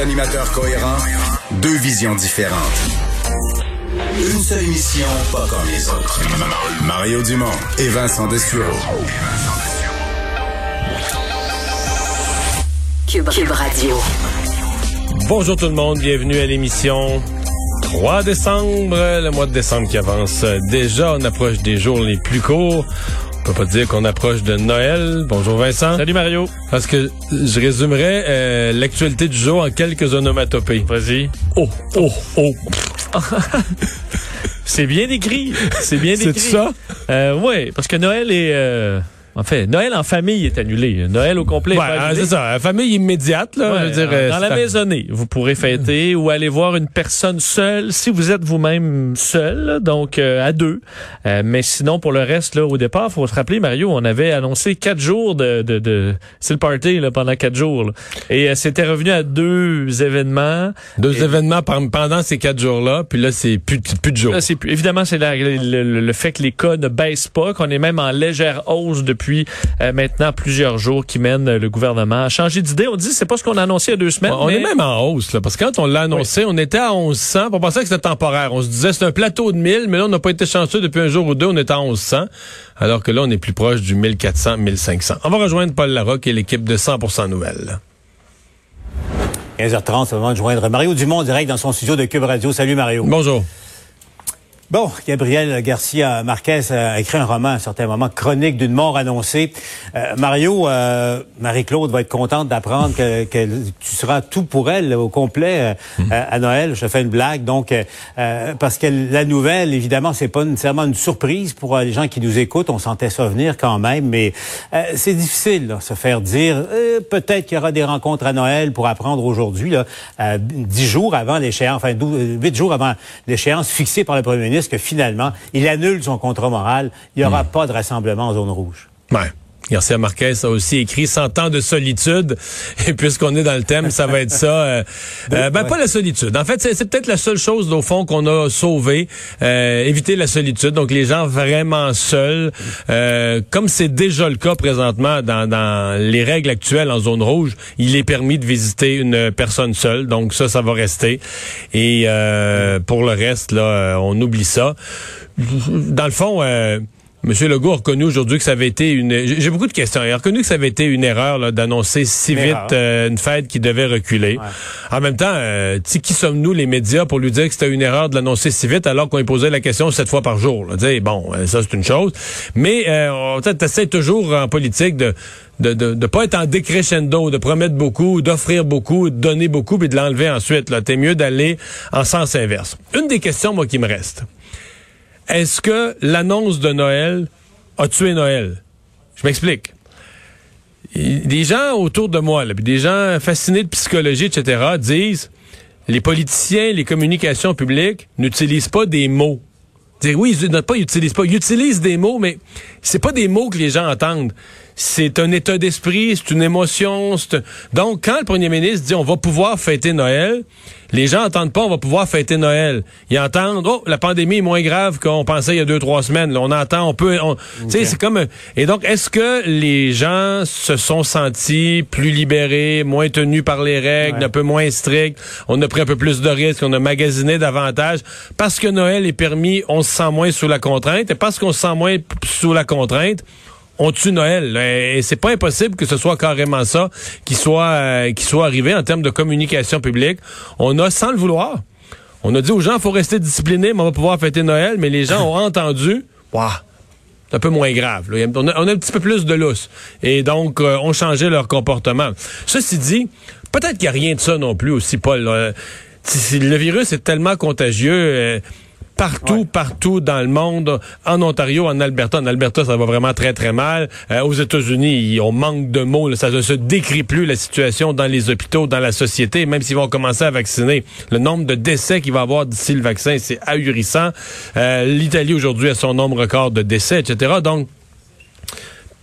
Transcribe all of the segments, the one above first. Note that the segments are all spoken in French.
Deux animateurs cohérents, deux visions différentes. Une seule émission, pas comme les autres. Mario Dumont et Vincent Dessureau. Cube, Cube Radio. Bonjour tout le monde, bienvenue à l'émission 3 décembre, le mois de décembre qui avance. Déjà, on approche des jours les plus courts. On peut pas dire qu'on approche de Noël. Bonjour Vincent. Salut Mario. Parce que je résumerai euh, l'actualité du jour en quelques onomatopées. Vas-y. Oh, oh, oh. C'est bien écrit. C'est bien C'est écrit. ça? Euh, oui, parce que Noël est... euh, en fait, Noël en famille est annulé. Noël au complet Ouais, hein, c'est ça. La famille immédiate, là. Ouais, je veux dire, dans euh, la c'est- maisonnée, vous pourrez fêter ou aller voir une personne seule si vous êtes vous-même seul, donc euh, à deux. Euh, mais sinon, pour le reste, là, au départ, faut se rappeler, Mario, on avait annoncé quatre jours de, de, de c'est le party là, pendant quatre jours, là. et euh, c'était revenu à deux événements. Deux Et- événements pendant ces quatre jours-là, puis là, c'est plus, plus de jours. Là, c'est plus- évidemment, c'est la- le, le- le fait que les cas ne baissent pas, qu'on est même en légère hausse depuis euh, maintenant plusieurs jours qui mènent le gouvernement à changer d'idée. On dit c'est pas ce qu'on a annoncé il y a deux semaines. On mais- est même en hausse, là, parce que quand on l'a annoncé, on était à 1100. On pensait que c'était temporaire. On se disait c'est un plateau de 1000, mais là, on n'a pas été chanceux depuis un jour ou deux. On est à 1100, alors que là, on est plus proche du 1400, 1500. On va rejoindre Paul Larocque et l'équipe de 100% Nouvelles. 15h30, c'est le moment de joindre Mario Dumont direct dans son studio de Cube Radio. Salut Mario. Bonjour. Bon, Gabriel Garcia Marquez a écrit un roman à un certain moment, Chronique d'une mort annoncée. Euh, Mario, euh, Marie-Claude va être contente d'apprendre que, que tu seras tout pour elle au complet euh, à Noël. Je fais une blague, donc euh, euh, parce que la nouvelle, évidemment, c'est pas nécessairement une surprise pour euh, les gens qui nous écoutent. On sentait ça venir quand même, mais euh, c'est difficile, là, se faire dire euh, peut-être qu'il y aura des rencontres à Noël pour apprendre aujourd'hui, euh, dix jours avant l'échéance, enfin euh, huit jours avant l'échéance fixée par le premier ministre, que finalement, il annule son contrat moral. Il n'y aura pas de rassemblement en zone rouge. Ouais. Garcia Marquez a aussi écrit 100 ans de solitude. Et puisqu'on est dans le thème, ça va être ça. euh, euh, ben, pas la solitude. En fait, c'est peut-être la seule chose, au fond, qu'on a sauvé. Euh, éviter la solitude. Donc, les gens vraiment seuls. Euh, comme c'est déjà le cas présentement dans, dans les règles actuelles en zone rouge, il est permis de visiter une personne seule. Donc, ça, ça va rester. Et euh, pour le reste, là, on oublie ça. Dans le fond... Monsieur Legault a reconnu aujourd'hui que ça avait été une. J'ai beaucoup de questions. Il a reconnu que ça avait été une erreur là, d'annoncer si Une vite euh, une fête qui devait reculer. En même temps, euh, qui sommes-nous les médias pour lui dire que c'était une erreur de l'annoncer si vite alors qu'on lui posait la question sept fois par jour. Là? Bon, euh, ça c'est une chose. Mais euh, tu essaies toujours en politique de de, de, de pas être en décrescendo, de promettre beaucoup, d'offrir beaucoup, de donner beaucoup, puis de l'enlever ensuite. Là, t'es mieux d'aller en sens inverse. Une des questions moi qui me reste est-ce que l'annonce de Noël a tué Noël? Je m'explique. Des gens autour de moi, là, des gens fascinés de psychologie, etc., disent les politiciens, les communications publiques n'utilisent pas des mots. Dire oui, ils ne pas, ils utilisent pas. Ils utilisent des mots, mais c'est pas des mots que les gens entendent. C'est un état d'esprit, c'est une émotion. c'est un- Donc, quand le premier ministre dit on va pouvoir fêter Noël, les gens entendent pas on va pouvoir fêter Noël. Ils entendent oh la pandémie est moins grave qu'on pensait il y a deux trois semaines. Là, on entend, on peut, on- tu sais, c'est comme. Et donc, est-ce que les gens se sont sentis plus libérés, moins tenus par les règles, un peu moins stricts, on a pris un peu plus de risques, on a magasiné davantage parce que Noël est permis, on se sent moins sous la contrainte et parce qu'on se sent moins sous la contrainte on tue Noël. là. Et c'est pas impossible que ce soit carrément ça qui soit, euh, qui soit arrivé en termes de communication publique. On a, sans le vouloir, on a dit aux gens, faut rester discipliné, mais on va pouvoir fêter Noël, mais les gens ont entendu, waouh, c'est un peu moins grave. là. On, a, on a un petit peu plus de lousse. Et donc, euh, ont changé leur comportement. Ceci dit, peut-être qu'il n'y a rien de ça non plus aussi, Paul. là. Le virus est tellement contagieux, euh, partout, partout dans le monde, en Ontario, en Alberta. En Alberta, ça va vraiment très, très mal. Euh, aux États-Unis, on manque de mots. ça ne se décrit plus la situation dans les hôpitaux, dans la société, même s'ils vont commencer à vacciner. Le nombre de décès qu'il va y avoir d'ici le vaccin, c'est ahurissant. Euh, L'Italie, aujourd'hui, a son nombre record de décès, etc. Donc,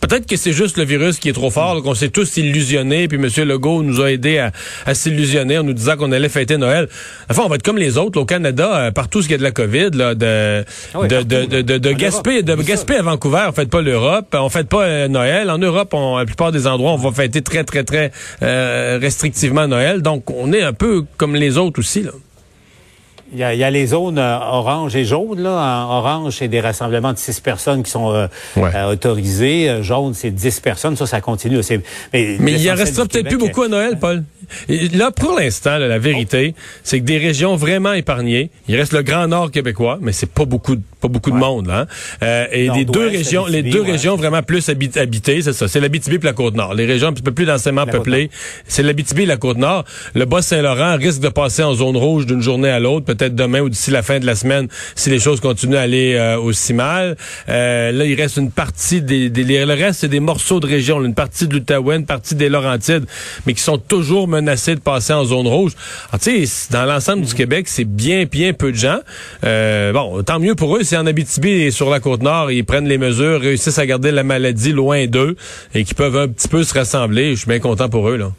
Peut-être que c'est juste le virus qui est trop fort, qu'on s'est tous illusionnés, puis M. Legault nous a aidé à, s'illusionner en nous disant qu'on allait fêter Noël. Enfin, on va être comme les autres. au Canada, euh, partout ce qui y a de la COVID, là, de, ah de, de, de, de, Gaspé, de Gaspé à Vancouver, on fête pas l'Europe, on fête pas euh, Noël. En Europe, on, la plupart des endroits, on va fêter très, très, très euh, restrictivement Noël. Donc, on est un peu comme les autres aussi. Là. Il y, a, il y, a, les zones euh, orange et jaune. Là. En orange, c'est des rassemblements de six personnes qui sont euh, euh, autorisés. Jaune, c'est dix personnes. Ça, ça continue. Mais, mais il en restera peut-être plus beaucoup à Noël, Paul. là, pour l'instant, la vérité, c'est que des régions vraiment épargnées. Il reste le Grand Nord québécois, mais c'est pas beaucoup, pas beaucoup de monde. Là, hein. et les deux régions, les deux régions vraiment plus habitées, c'est ça. C'est l'Abitibi et la Côte-Nord. Les régions un petit peu plus densément peuplées, c'est l'Abitibi et la Côte-Nord. Le Bas-Saint-Laurent risque de passer en zone rouge d'une journée à l'autre peut-être demain ou d'ici la fin de la semaine si les choses continuent à aller euh, aussi mal. Euh, là, il reste une partie des, des le reste c'est des morceaux de région, une partie de l'Outaouais, une partie des Laurentides, mais qui sont toujours menacés de passer en zone rouge. Tu sais, dans l'ensemble du Québec, c'est bien bien peu de gens. Euh, bon, tant mieux pour eux si en Abitibi et sur la côte nord, ils prennent les mesures, réussissent à garder la maladie loin d'eux et qui peuvent un petit peu se rassembler. Je suis bien content pour eux là.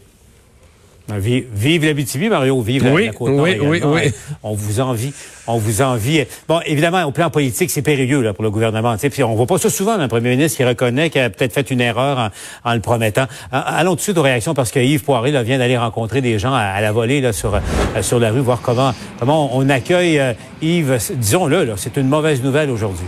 Ah, vive, vive l'Abitibi, Mario, vive oui, la, côte oui, oui, oui, On vous envie, on vous envie. Bon, évidemment, au plan politique, c'est périlleux là, pour le gouvernement. Puis on voit pas ça souvent, un premier ministre qui reconnaît qu'il a peut-être fait une erreur en, le promettant. Allons tout de suite aux réactions, parce que Yves Poiré là, vient d'aller rencontrer des gens à, la volée là, sur, euh, sur la rue, voir comment, comment on accueille euh, Yves. Disons-le, c'est une mauvaise nouvelle aujourd'hui.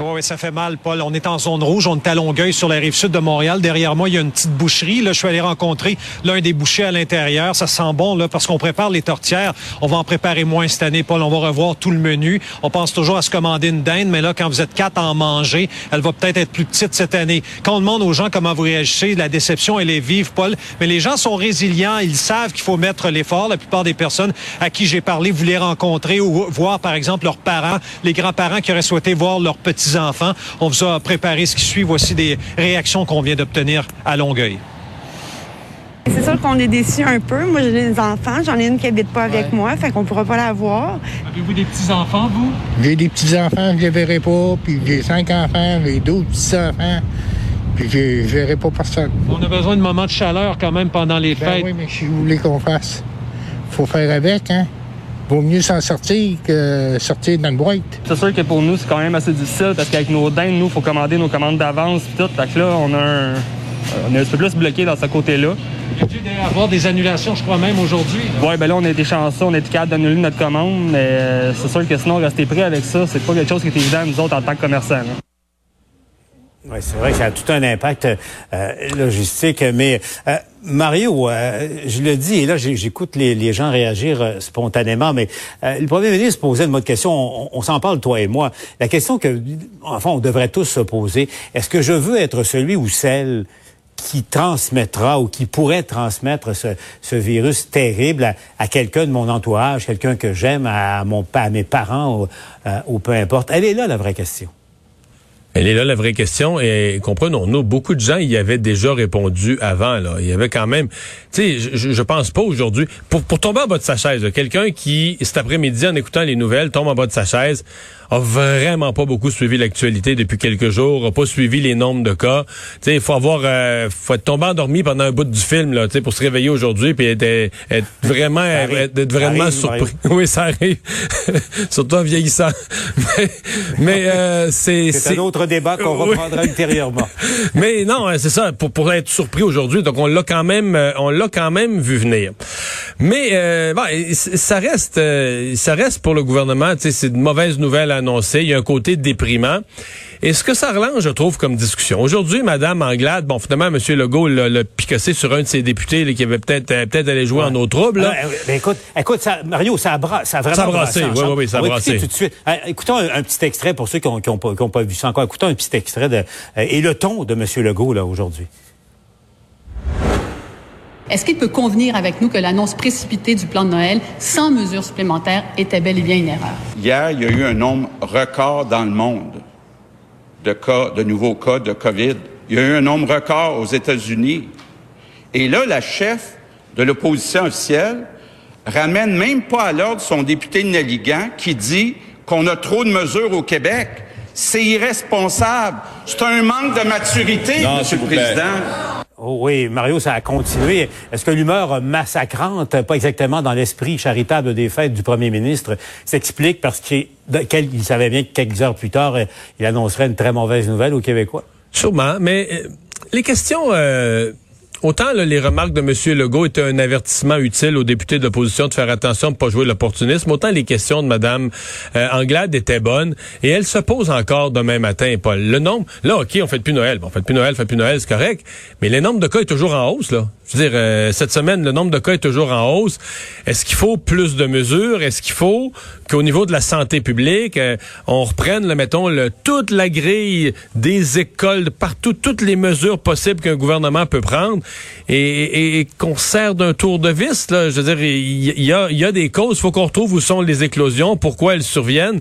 Oui, ça fait mal, Paul. On est en zone rouge, on est à Longueuil sur la rive sud de Montréal. Derrière moi, il y a une petite boucherie. Là, je suis allé rencontrer l'un des bouchers à l'intérieur. Ça sent bon, là, parce qu'on prépare les tortières. On va en préparer moins cette année, Paul. On va revoir tout le menu. On pense toujours à se commander une dinde, mais là, quand vous êtes quatre à en manger, elle va peut-être être plus petite cette année. Quand on demande aux gens comment vous réagissez, la déception, elle est vive, Paul. Mais les gens sont résilients. Ils savent qu'il faut mettre l'effort. La plupart des personnes à qui j'ai parlé voulaient rencontrer ou voir, par exemple, leurs parents, les grands-parents qui auraient souhaité voir leurs petits enfants. On vous a préparé ce qui suit. Voici des réactions qu'on vient d'obtenir à Longueuil. C'est sûr qu'on est déçus un peu. Moi, j'ai des enfants. J'en ai une qui habite pas avec moi, fait qu'on pourra pas la voir. Avez-vous des petits-enfants, vous? J'ai des petits-enfants que je verrai pas, puis j'ai cinq enfants, j'ai d'autres petits-enfants, puis je verrai pas personne. On a besoin de moments de chaleur quand même pendant les ben fêtes. oui, mais si vous voulez qu'on fasse, faut faire avec, hein? Vaut mieux s'en sortir que sortir dans une boîte. C'est sûr que pour nous, c'est quand même assez difficile parce qu'avec nos dindes, nous, il faut commander nos commandes d'avance et tout. Fait que là, on a un, on est un peu plus bloqué dans ce côté-là. Il y a avoir des annulations, je crois même aujourd'hui. Oui, ben là, on a été chanceux, on a été capable d'annuler notre commande, mais euh, c'est sûr que sinon, rester prêt avec ça, c'est pas quelque chose qui est évident à nous autres en tant que commerçants. Oui, c'est vrai que ça a tout un impact euh, logistique, mais euh, Mario, euh, je le dis, et là j'écoute les, gens réagir spontanément, mais le Premier ministre posait une mode question, on, s'en parle toi et moi. La question que, enfin, on devrait tous se poser, est-ce que je veux être celui ou celle qui transmettra ou qui pourrait transmettre ce, virus terrible à, quelqu'un de mon entourage, quelqu'un que j'aime, à, mon, à mes parents ou, ou peu importe? Elle est là la vraie question. Elle est là la vraie question et comprenons-nous, beaucoup de gens y avaient déjà répondu avant. Là. Il y avait quand même, tu sais, je, je pense pas aujourd'hui, pour, pour tomber en bas de sa chaise, quelqu'un qui, cet après-midi, en écoutant les nouvelles, tombe en bas de sa chaise, a vraiment pas beaucoup suivi l'actualité depuis quelques jours, a pas suivi les nombres de cas. Tu sais, il faut avoir, euh, faut être tombé endormi pendant un bout du film là, tu sais, pour se réveiller aujourd'hui puis être, être, vraiment, être, vraiment surpris. oui, ça arrive, surtout en vieillissant. mais, mais euh, c'est c'est autre débat qu'on reprendra ultérieurement. mais non, hein, c'est ça, pour pour être surpris aujourd'hui. Donc on l'a quand même, euh, on l'a quand même vu venir. Mais euh, bon, ça reste, ça reste pour le gouvernement. Tu sais, c'est une mauvaise nouvelle annoncé. Il y a un côté déprimant. Et ce que ça relance, je trouve, comme discussion. Aujourd'hui, Madame Anglade, bon, finalement, M. Legault l'a picassé sur un de ses députés qui avait peut-être euh, peut-être allé jouer en eau trouble. Ah, ben, écoute, écoute ça, Mario, ça a, bra ça a vraiment ça a brassé. Oui, oui, oui, ça a brassé. tout de suite. Euh, écoutons un, petit extrait pour ceux qui n'ont pas, pas, vu ça encore. Écoutons un petit extrait de, euh, et le ton de M. Legault, là, aujourd'hui. Est-ce qu'il peut convenir avec nous que l'annonce précipitée du plan de Noël sans mesures supplémentaires était bel et bien une erreur? Hier, il y a eu un nombre record dans le monde de cas, de nouveaux cas de COVID. Il y a eu un nombre record aux États-Unis. Et là, la chef de l'opposition officielle ramène même pas à l'ordre son député Nelligan qui dit qu'on a trop de mesures au Québec. C'est irresponsable. C'est un manque de maturité, Non, Monsieur le. Président. Oh oui, Mario, ça a continué. Est-ce que l'humeur massacrante, pas exactement dans l'esprit charitable des fêtes du premier ministre, s'explique parce qu'il savait bien que quelques heures plus tard, il annoncerait une très mauvaise nouvelle aux Québécois? Sûrement, mais euh, les questions... euh, Autant là, les remarques de M. Legault étaient un avertissement utile aux députés de l'opposition de faire attention de pas jouer l'opportunisme, autant les questions de Mme euh, Anglade étaient bonnes et elles se posent encore demain matin, Paul. Le nombre, là, OK, on fait plus Noël, bon, on fait plus Noël, on fait plus Noël, c'est correct, mais le nombre de cas est toujours en hausse, là. Je veux dire, euh, cette semaine, le nombre de cas est toujours en hausse. Est-ce qu'il faut plus de mesures? Est-ce qu'il faut qu'au niveau de la santé publique, euh, on reprenne, mettons, toute la grille des écoles, partout, toutes les mesures possibles qu'un gouvernement peut prendre et, et- et qu'on sert d'un tour de vis? Je veux dire, il y, a, il y a des causes. Il faut qu'on retrouve où sont les éclosions, pourquoi elles surviennent.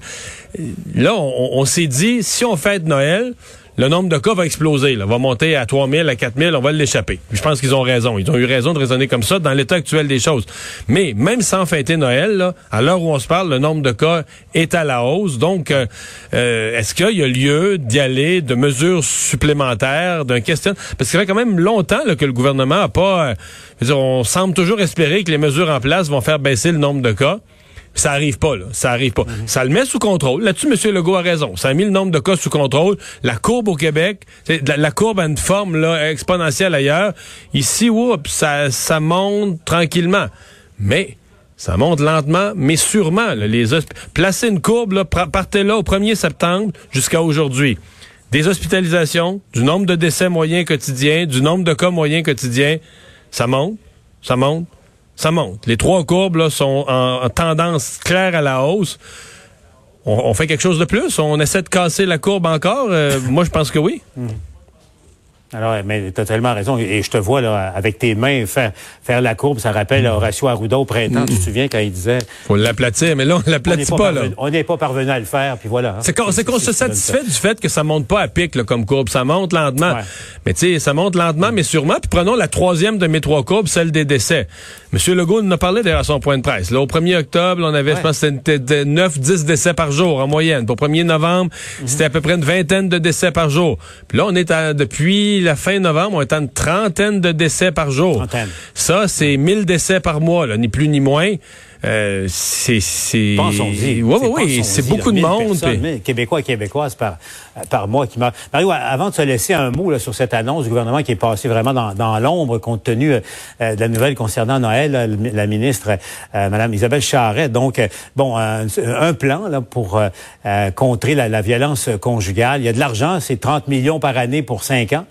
Là, on, on s'est dit, si on fête Noël, le nombre de cas va exploser, là, va monter à 3000, à 4000, on va l'échapper. Je pense qu'ils ont raison. Ils ont eu raison de raisonner comme ça dans l'état actuel des choses. Mais même sans fêter Noël, à l'heure où on se parle, le nombre de cas est à la hausse. Donc, euh, euh, est-ce qu'il y a lieu d'y aller de mesures supplémentaires, d'un question? Parce que ça fait quand même longtemps que le gouvernement a pas... euh, on semble toujours espérer que les mesures en place vont faire baisser le nombre de cas. Ça arrive pas, là. Ça arrive pas. Ça le met sous contrôle. Là-dessus, M. Legault a raison. Ça a mis le nombre de cas sous contrôle. La courbe au Québec, la, la courbe a une forme là, exponentielle ailleurs. Ici, oups, ça, ça monte tranquillement. Mais ça monte lentement, mais sûrement. là. les Placez une courbe, là, partez là au 1er septembre jusqu'à aujourd'hui. Des hospitalisations, du nombre de décès moyens quotidiens, du nombre de cas moyens quotidiens, ça monte, ça monte, ça monte. Les trois courbes là, sont en, en tendance claire à la hausse. On, fait quelque chose de plus? On essaie de casser la courbe encore? Euh, moi, je pense que oui. Alors, mais tu as tellement raison. Et je te vois là, avec tes mains faire, faire la courbe. Ça rappelle Horacio Arruda au printemps. Tu te souviens quand il disait faut l'aplatir, mais là, on l'aplatit pas, pas. là. on n'est pas parvenu à le faire, puis voilà. hein. C'est qu'on se satisfait du fait que ça monte pas à pic là, comme courbe. Ça monte lentement. Ouais. Mais tu sais, ça monte lentement, mais sûrement. Puis prenons la troisième de mes trois courbes, celle des décès. Monsieur Legault nous en a parlé d'ailleurs à son point de presse. Là, au 1er octobre, on avait, je pense, que c'était 9-10 décès par jour en moyenne. Pour 1er novembre, Mhm. c'était à peu près une vingtaine de décès par jour. Puis là, on est à, depuis la fin novembre, on est à une trentaine de décès par jour. Trentaine. Ça, c'est 1000 décès par mois, là, ni plus ni moins. Euh, c'est, c'est... Pensons-y. Oui, oui, oui. C'est beaucoup de 1000 monde. personnes, 1000 Québécois et Québécoises par, par mois qui meurent. Mario, avant de se laisser un mot là, sur cette annonce du gouvernement qui est passé vraiment dans, dans l'ombre compte tenu euh, de la nouvelle concernant Noël, la ministre euh, Mme Isabelle Charret. Donc, euh, bon, un, plan là, pour euh, euh, contrer la, la violence conjugale. Il y a de l'argent, c'est 30 millions par année pour 5 ans,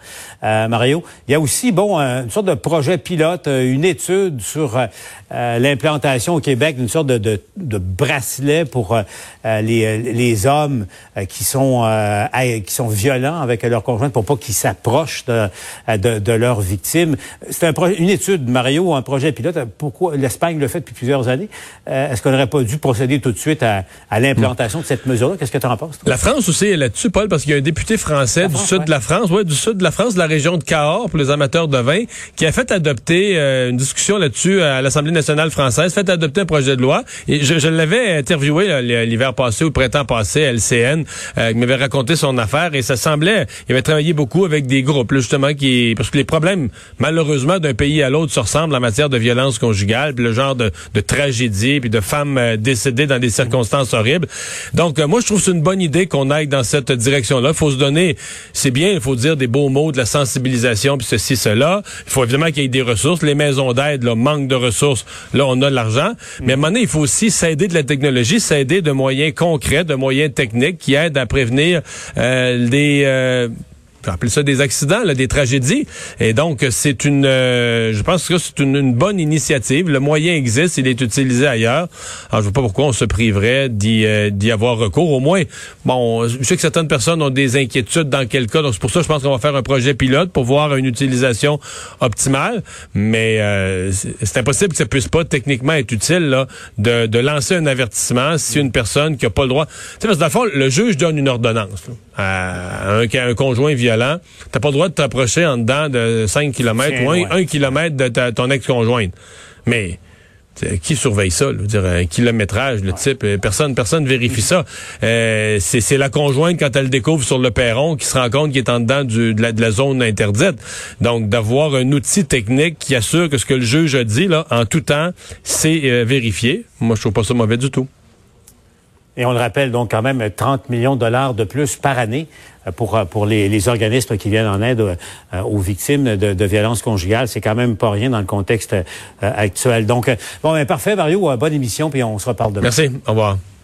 euh, Mario. Il y a aussi, bon, un- une sorte de projet pilote, euh, une étude sur euh, euh, l'implantation au Québec d'une sorte de, de, de bracelet pour euh, euh, les, les hommes euh, qui sont euh, qui sont violents avec leur conjointe pour pas qu'ils s'approchent de, euh, de, de leurs victimes. C'est un une étude, Mario, un projet pilote. Pourquoi l'Espagne le fait depuis plusieurs années? Euh, Est-ce qu'on n'aurait pas dû procéder tout de suite à, à l'implantation de cette mesure-là? Qu'est-ce que tu en penses toi? La France aussi est là-dessus, Paul, parce qu'il y a un député français du France, sud ouais. de la France, ouais, du sud de la France, de la région de Cahors, pour les amateurs de vin, qui a fait adopter euh, une discussion là-dessus à l'Assemblée nationale française, fait adopter un projet de loi. Et je, je l'avais interviewé l'hiver passé ou le printemps passé à LCN, euh, qui m'avait raconté son affaire, et ça semblait, il avait travaillé beaucoup avec des groupes, justement, qui, parce que les problèmes, malheureusement, d'un pays à l'autre se ressemblent en matière de violence conjugale, puis le genre de, de tragédie, puis de femmes euh, décédées dans des circonstances horribles. Donc, euh, moi, je trouve c'est une bonne idée qu'on aille dans cette direction-là. Faut se donner, c'est bien, il faut dire des beaux mots, de la sensibilisation, puis ceci, cela. Il faut évidemment qu'il y ait des ressources. Les maisons d'aide, là, manquent de ressources. Là, on a de l'argent. Mais à un moment donné, il faut aussi s'aider de la technologie, s'aider de moyens concrets, de moyens techniques qui aident à prévenir des... euh, appeler ça des accidents, là, des tragédies. Et donc, c'est une, euh, je pense que c'est une, bonne initiative. Le moyen existe, il est utilisé ailleurs. Alors, je vois pas pourquoi on se priverait d'y, euh, avoir recours. Au moins, bon, je sais que certaines personnes ont des inquiétudes dans quel cas. Donc, c'est pour ça, je pense qu'on va faire un projet pilote pour voir une utilisation optimale. Mais euh, c'est impossible que ça puisse pas techniquement être utile là, de, de lancer un avertissement si une personne qui a pas le droit. Tu sais, parce que dans le fond, le juge donne une ordonnance à un, un conjoint violent, t'as pas le droit de t'approcher en dedans de 5 km ou 1 km de ton ex-conjointe. Mais qui surveille ça? Là, dire, un kilométrage, le type, euh, personne personne vérifie ça. Euh, c'est la conjointe, quand elle découvre sur le perron, qui se rend compte qu'il est en dedans du, de, la, zone interdite. Donc, d'avoir un outil technique qui assure que ce que le juge a dit, là, en tout temps, c'est euh, vérifié. Moi, je trouve pas ça mauvais du tout. Et on le rappelle donc quand même 30 millions de dollars de plus par année euh, pour, euh, pour les, organismes qui viennent en aide euh, aux victimes de, de violences conjugales. C'est quand même pas rien dans le contexte actuel. Donc, bon, ben, parfait, Mario. Bonne émission, puis on se reparle demain. Merci. Au revoir.